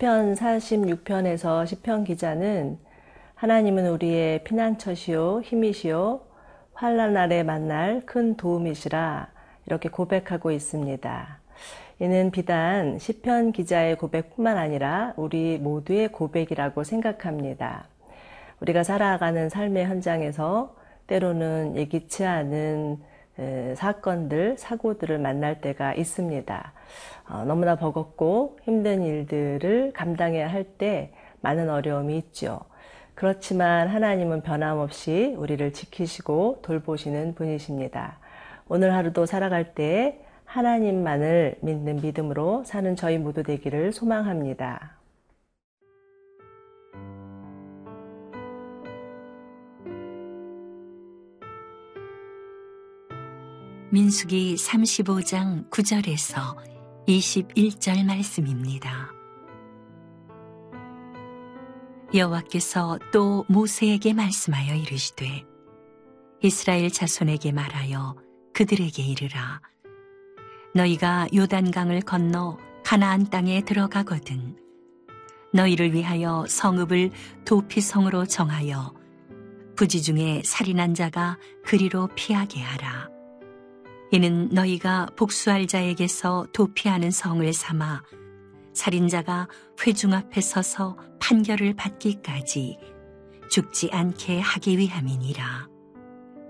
시편 46편에서 시편 기자는 하나님은 우리의 피난처시요 힘이시요 환란 날에 만날 큰 도움이시라 이렇게 고백하고 있습니다. 이는 비단 시편 기자의 고백뿐만 아니라 우리 모두의 고백이라고 생각합니다. 우리가 살아가는 삶의 현장에서 때로는 예기치 않은 사건들, 사고들을 만날 때가 있습니다. 어, 너무나 버겁고 힘든 일들을 감당해야 할 때 많은 어려움이 있죠. 그렇지만 하나님은 변함없이 우리를 지키시고 돌보시는 분이십니다. 오늘 하루도 살아갈 때 하나님만을 믿는 믿음으로 사는 저희 모두 되기를 소망합니다. 민숙이 35장 9절에서 21절 말씀입니다. 여호와께서 또 모세에게 말씀하여 이르시되 이스라엘 자손에게 말하여 그들에게 이르라 너희가 요단강을 건너 가나안 땅에 들어가거든 너희를 위하여 성읍을 도피성으로 정하여 부지 중에 살인한 자가 그리로 피하게 하라. 이는 너희가 복수할 자에게서 도피하는 성을 삼아 살인자가 회중 앞에 서서 판결을 받기까지 죽지 않게 하기 위함이니라.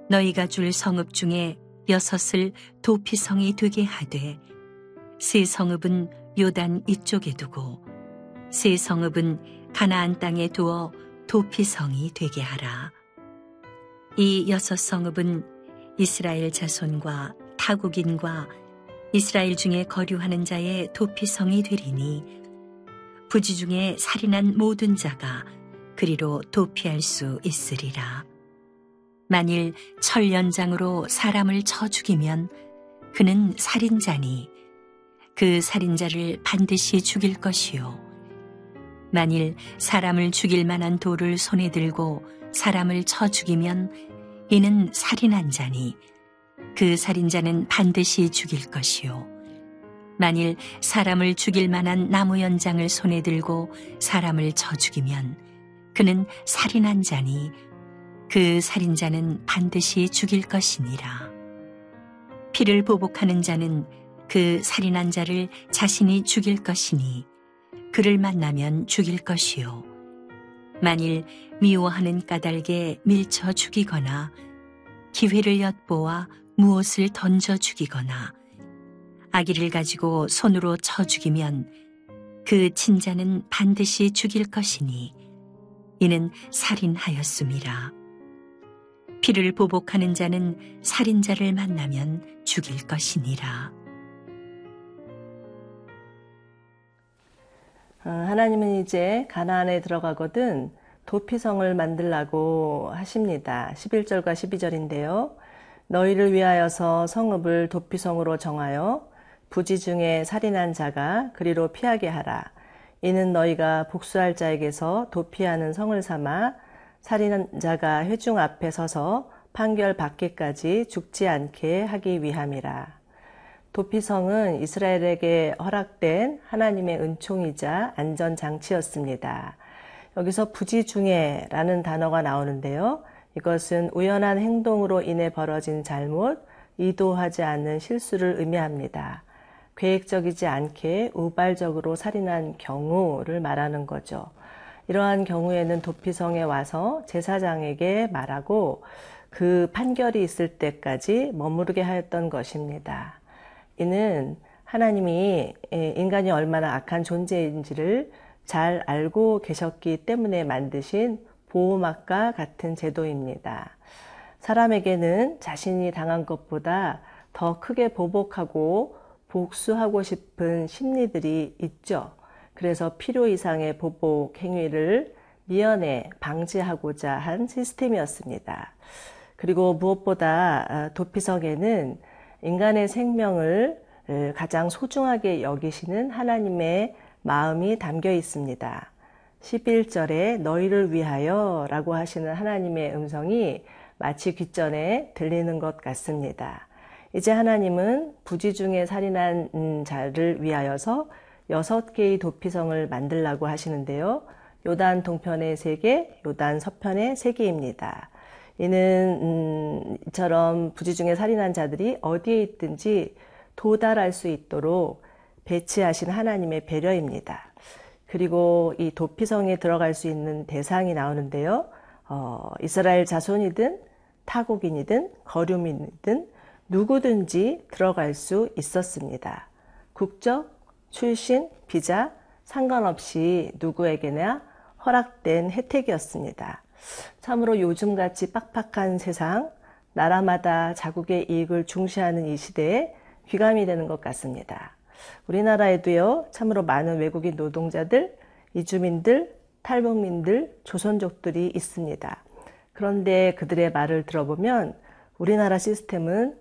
너희가 줄 성읍 중에 여섯을 도피성이 되게 하되 세 성읍은 요단 이쪽에 두고 세 성읍은 가나안 땅에 두어 도피성이 되게 하라. 이 여섯 성읍은 이스라엘 자손과 타국인과 이스라엘 중에 거류하는 자의 도피성이 되리니 부지 중에 살인한 모든 자가 그리로 도피할 수 있으리라. 만일 철연장으로 사람을 쳐 죽이면 그는 살인자니 그 살인자를 반드시 죽일 것이요. 만일 사람을 죽일 만한 돌을 손에 들고 사람을 쳐 죽이면 이는 살인한 자니 그 살인자는 반드시 죽일 것이요. 만일 사람을 죽일 만한 나무 연장을 손에 들고 사람을 쳐 죽이면 그는 살인한 자니 그 살인자는 반드시 죽일 것이니라. 피를 보복하는 자는 그 살인한 자를 자신이 죽일 것이니 그를 만나면 죽일 것이요. 만일 미워하는 까닭에 밀쳐 죽이거나 기회를 엿보아 무엇을 던져 죽이거나 아기를 가지고 손으로 쳐 죽이면 그 친자는 반드시 죽일 것이니 이는 살인하였음이라. 피를 보복하는 자는 살인자를 만나면 죽일 것이니라. 어, 하나님은 이제 가나안에 들어가거든 도피성을 만들라고 하십니다. 11절과 12절인데요. 너희를 위하여서 성읍을 도피성으로 정하여 부지 중에 살인한 자가 그리로 피하게 하라. 이는 너희가 복수할 자에게서 도피하는 성을 삼아 살인한 자가 회중 앞에 서서 판결 받기까지 죽지 않게 하기 위함이라. 도피성은 이스라엘에게 허락된 하나님의 은총이자 안전장치였습니다. 여기서 부지 중에라는 단어가 나오는데요. 이것은 우연한 행동으로 인해 벌어진 잘못, 의도하지 않는 실수를 의미합니다. 계획적이지 않게 우발적으로 살인한 경우를 말하는 거죠. 이러한 경우에는 도피성에 와서 제사장에게 말하고 그 판결이 있을 때까지 머무르게 하였던 것입니다. 이는 하나님이 인간이 얼마나 악한 존재인지를 잘 알고 계셨기 때문에 만드신 보호막과 같은 제도입니다. 사람에게는 자신이 당한 것보다 더 크게 보복하고 복수하고 싶은 심리들이 있죠. 그래서 필요 이상의 보복 행위를 미연에 방지하고자 한 시스템이었습니다. 그리고 무엇보다 아, 도피석에는 인간의 생명을 가장 소중하게 여기시는 하나님의 마음이 담겨 있습니다. 11절에 너희를 위하여 라고 하시는 하나님의 음성이 마치 귓전에 들리는 것 같습니다. 이제 하나님은 부지 중에 살인한 자를 위하여서 여섯 개의 도피성을 만들라고 하시는데요. 요단 동편의 세 개, 요단 서편의 세 개입니다. 이는 음, 이처럼 부지 중에 살인한 자들이 어디에 있든지 도달할 수 있도록 배치하신 하나님의 배려입니다. 그리고 이 도피성에 들어갈 수 있는 대상이 나오는데요. 어, 이스라엘 자손이든 타국인이든 거류민이든 누구든지 들어갈 수 있었습니다. 국적, 출신, 비자 상관없이 누구에게나 허락된 혜택이었습니다. 참으로 요즘같이 빡빡한 세상, 나라마다 자국의 이익을 중시하는 이 시대에 귀감이 되는 것 같습니다. 우리나라에도요, 참으로 많은 외국인 노동자들, 이주민들, 탈북민들, 조선족들이 있습니다. 그런데 그들의 말을 들어보면 우리나라 시스템은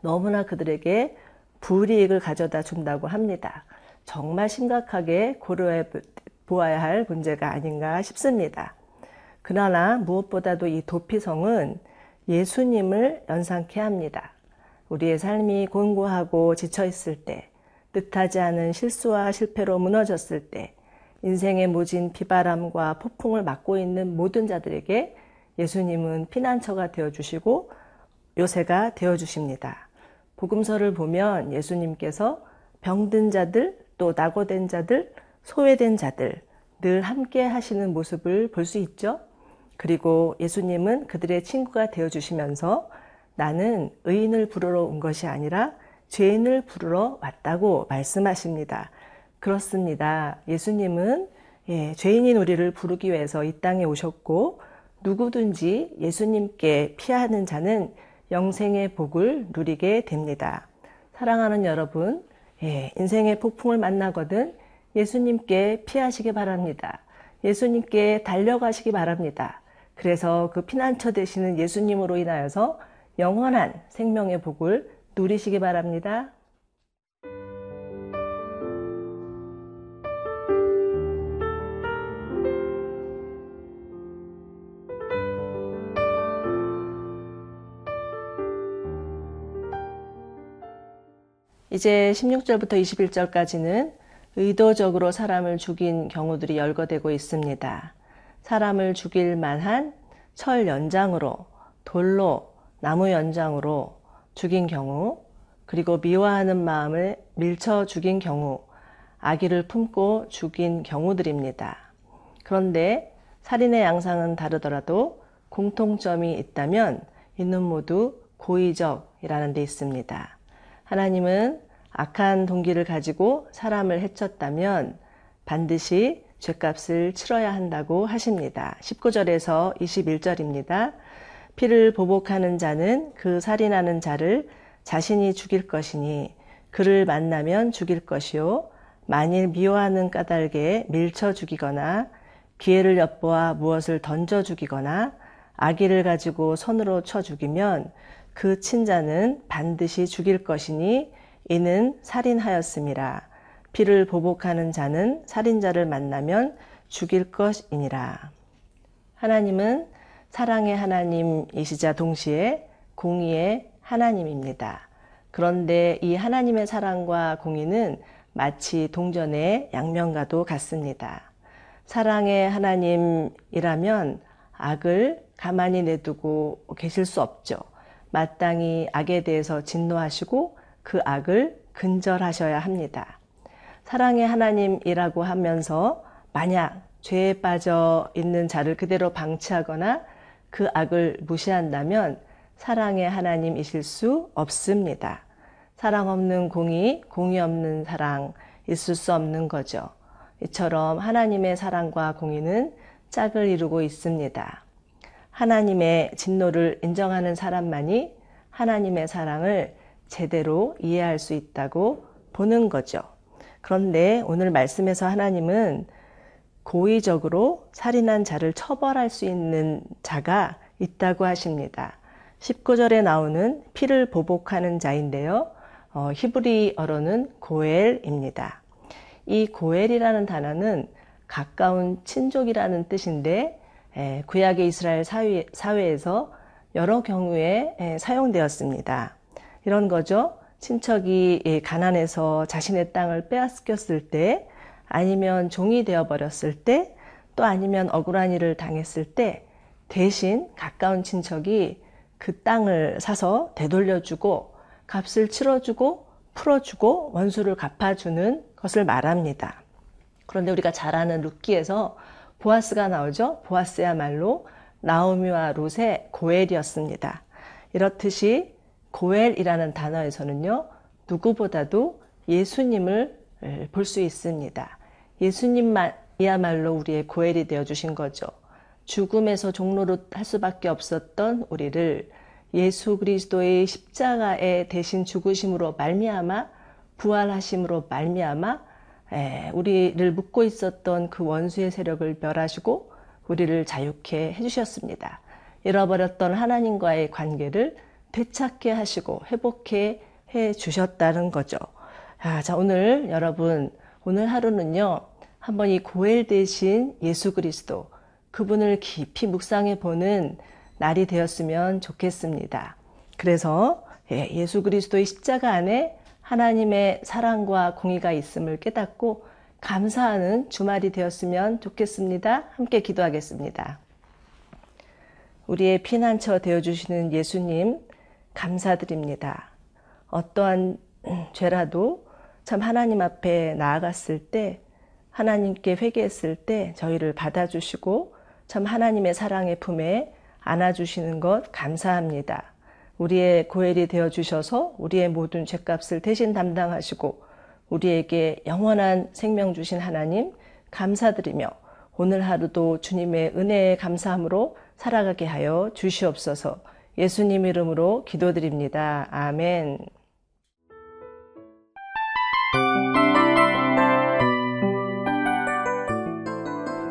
너무나 그들에게 불이익을 가져다 준다고 합니다. 정말 심각하게 고려해 보아야 할 문제가 아닌가 싶습니다. 그러나 무엇보다도 이 도피성은 예수님을 연상케 합니다. 우리의 삶이 곤고하고 지쳐 있을 때, 뜻하지 않은 실수와 실패로 무너졌을 때, 인생의 모진 비바람과 폭풍을 맞고 있는 모든 자들에게 예수님은 피난처가 되어 주시고 요새가 되어 주십니다. 복음서를 보면 예수님께서 병든 자들, 또 낙오된 자들, 소외된 자들 늘 함께 하시는 모습을 볼 수 있죠. 그리고 예수님은 그들의 친구가 되어 주시면서 나는 의인을 부르러 온 것이 아니라 죄인을 부르러 왔다고 말씀하십니다. 그렇습니다. 예수님은 예, 죄인인 우리를 부르기 위해서 이 땅에 오셨고 누구든지 예수님께 피하는 자는 영생의 복을 누리게 됩니다. 사랑하는 여러분, 예, 인생의 폭풍을 만나거든 예수님께 피하시기 바랍니다. 예수님께 달려가시기 바랍니다. 그래서 그 피난처 되시는 예수님으로 인하여서 영원한 생명의 복을 누리시기 바랍니다. 이제 16절부터 21절까지는 의도적으로 사람을 죽인 경우들이 열거되고 있습니다. 사람을 죽일 만한 철 연장으로, 돌로, 나무 연장으로 죽인 경우, 그리고 미워하는 마음을 밀쳐 죽인 경우, 아기를 품고 죽인 경우들입니다. 그런데 살인의 양상은 다르더라도 공통점이 있다면 이는 모두 고의적이라는 데 있습니다. 하나님은 악한 동기를 가지고 사람을 해쳤다면 반드시 죄값을 치러야 한다고 하십니다. 19절에서 21절입니다. 피를 보복하는 자는 그 살인하는 자를 자신이 죽일 것이니 그를 만나면 죽일 것이요. 만일 미워하는 까닭에 밀쳐 죽이거나 기회를 엿보아 무엇을 던져 죽이거나 아기를 가지고 손으로 쳐 죽이면 그 친자는 반드시 죽일 것이니 이는 살인하였음이라. 피를 보복하는 자는 살인자를 만나면 죽일 것이니라. 하나님은 사랑의 하나님이시자 동시에 공의의 하나님입니다. 그런데 이 하나님의 사랑과 공의는 마치 동전의 양면과도 같습니다. 사랑의 하나님이라면 악을 가만히 내두고 계실 수 없죠. 마땅히 악에 대해서 진노하시고 그 악을 근절하셔야 합니다. 사랑의 하나님이라고 하면서 만약 죄에 빠져 있는 자를 그대로 방치하거나 그 악을 무시한다면 사랑의 하나님이실 수 없습니다. 사랑 없는 공의, 공의 없는 사랑 있을 수 없는 거죠. 이처럼 하나님의 사랑과 공의는 짝을 이루고 있습니다. 하나님의 진노를 인정하는 사람만이 하나님의 사랑을 제대로 이해할 수 있다고 보는 거죠. 그런데 오늘 말씀에서 하나님은 고의적으로 살인한 자를 처벌할 수 있는 자가 있다고 하십니다. 19절에 나오는 피를 보복하는 자인데요. 어, 히브리어로는 고엘입니다. 이 고엘이라는 단어는 가까운 친족이라는 뜻인데 에, 구약의 이스라엘 사회, 사회에서 여러 경우에 에, 사용되었습니다. 이런 거죠. 친척이 예, 가난해서 자신의 땅을 빼앗겼을 때, 아니면 종이 되어버렸을 때, 또 아니면 억울한 일을 당했을 때, 대신 가까운 친척이 그 땅을 사서 되돌려주고, 값을 치러주고, 풀어주고, 원수를 갚아주는 것을 말합니다. 그런데 우리가 잘 아는 루키에서 보아스가 나오죠? 보아스야말로 나오미와 롯의 고엘이었습니다. 이렇듯이 고엘이라는 단어에서는요, 누구보다도 예수님을 볼 수 있습니다. 예수님이야말로 우리의 고엘이 되어 주신 거죠. 죽음에서 종로로 할 수밖에 없었던 우리를 예수 그리스도의 십자가에 대신 죽으심으로 말미암아 부활하심으로 말미암아 우리를 묶고 있었던 그 원수의 세력을 멸하시고 우리를 자유케 해주셨습니다. 잃어버렸던 하나님과의 관계를 되찾게 하시고 회복해 해 주셨다는 거죠. 아, 자, 오늘 여러분, 오늘 하루는요, 한번 이 고엘 대신 예수 그리스도, 그분을 깊이 묵상해 보는 날이 되었으면 좋겠습니다. 그래서 예, 예수 그리스도의 십자가 안에 하나님의 사랑과 공의가 있음을 깨닫고 감사하는 주말이 되었으면 좋겠습니다. 함께 기도하겠습니다. 우리의 피난처 되어주시는 예수님, 감사드립니다. 어떠한 죄라도 참 하나님 앞에 나아갔을 때, 하나님께 회개했을 때 저희를 받아주시고 참 하나님의 사랑의 품에 안아주시는 것 감사합니다. 우리의 고엘이 되어 주셔서 우리의 모든 죄값을 대신 담당하시고 우리에게 영원한 생명 주신 하나님 감사드리며 오늘 하루도 주님의 은혜에 감사함으로 살아가게 하여 주시옵소서 예수님 이름으로 기도드립니다. 아멘.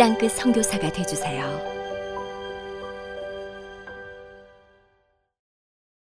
땅끝 성교사가 되주세요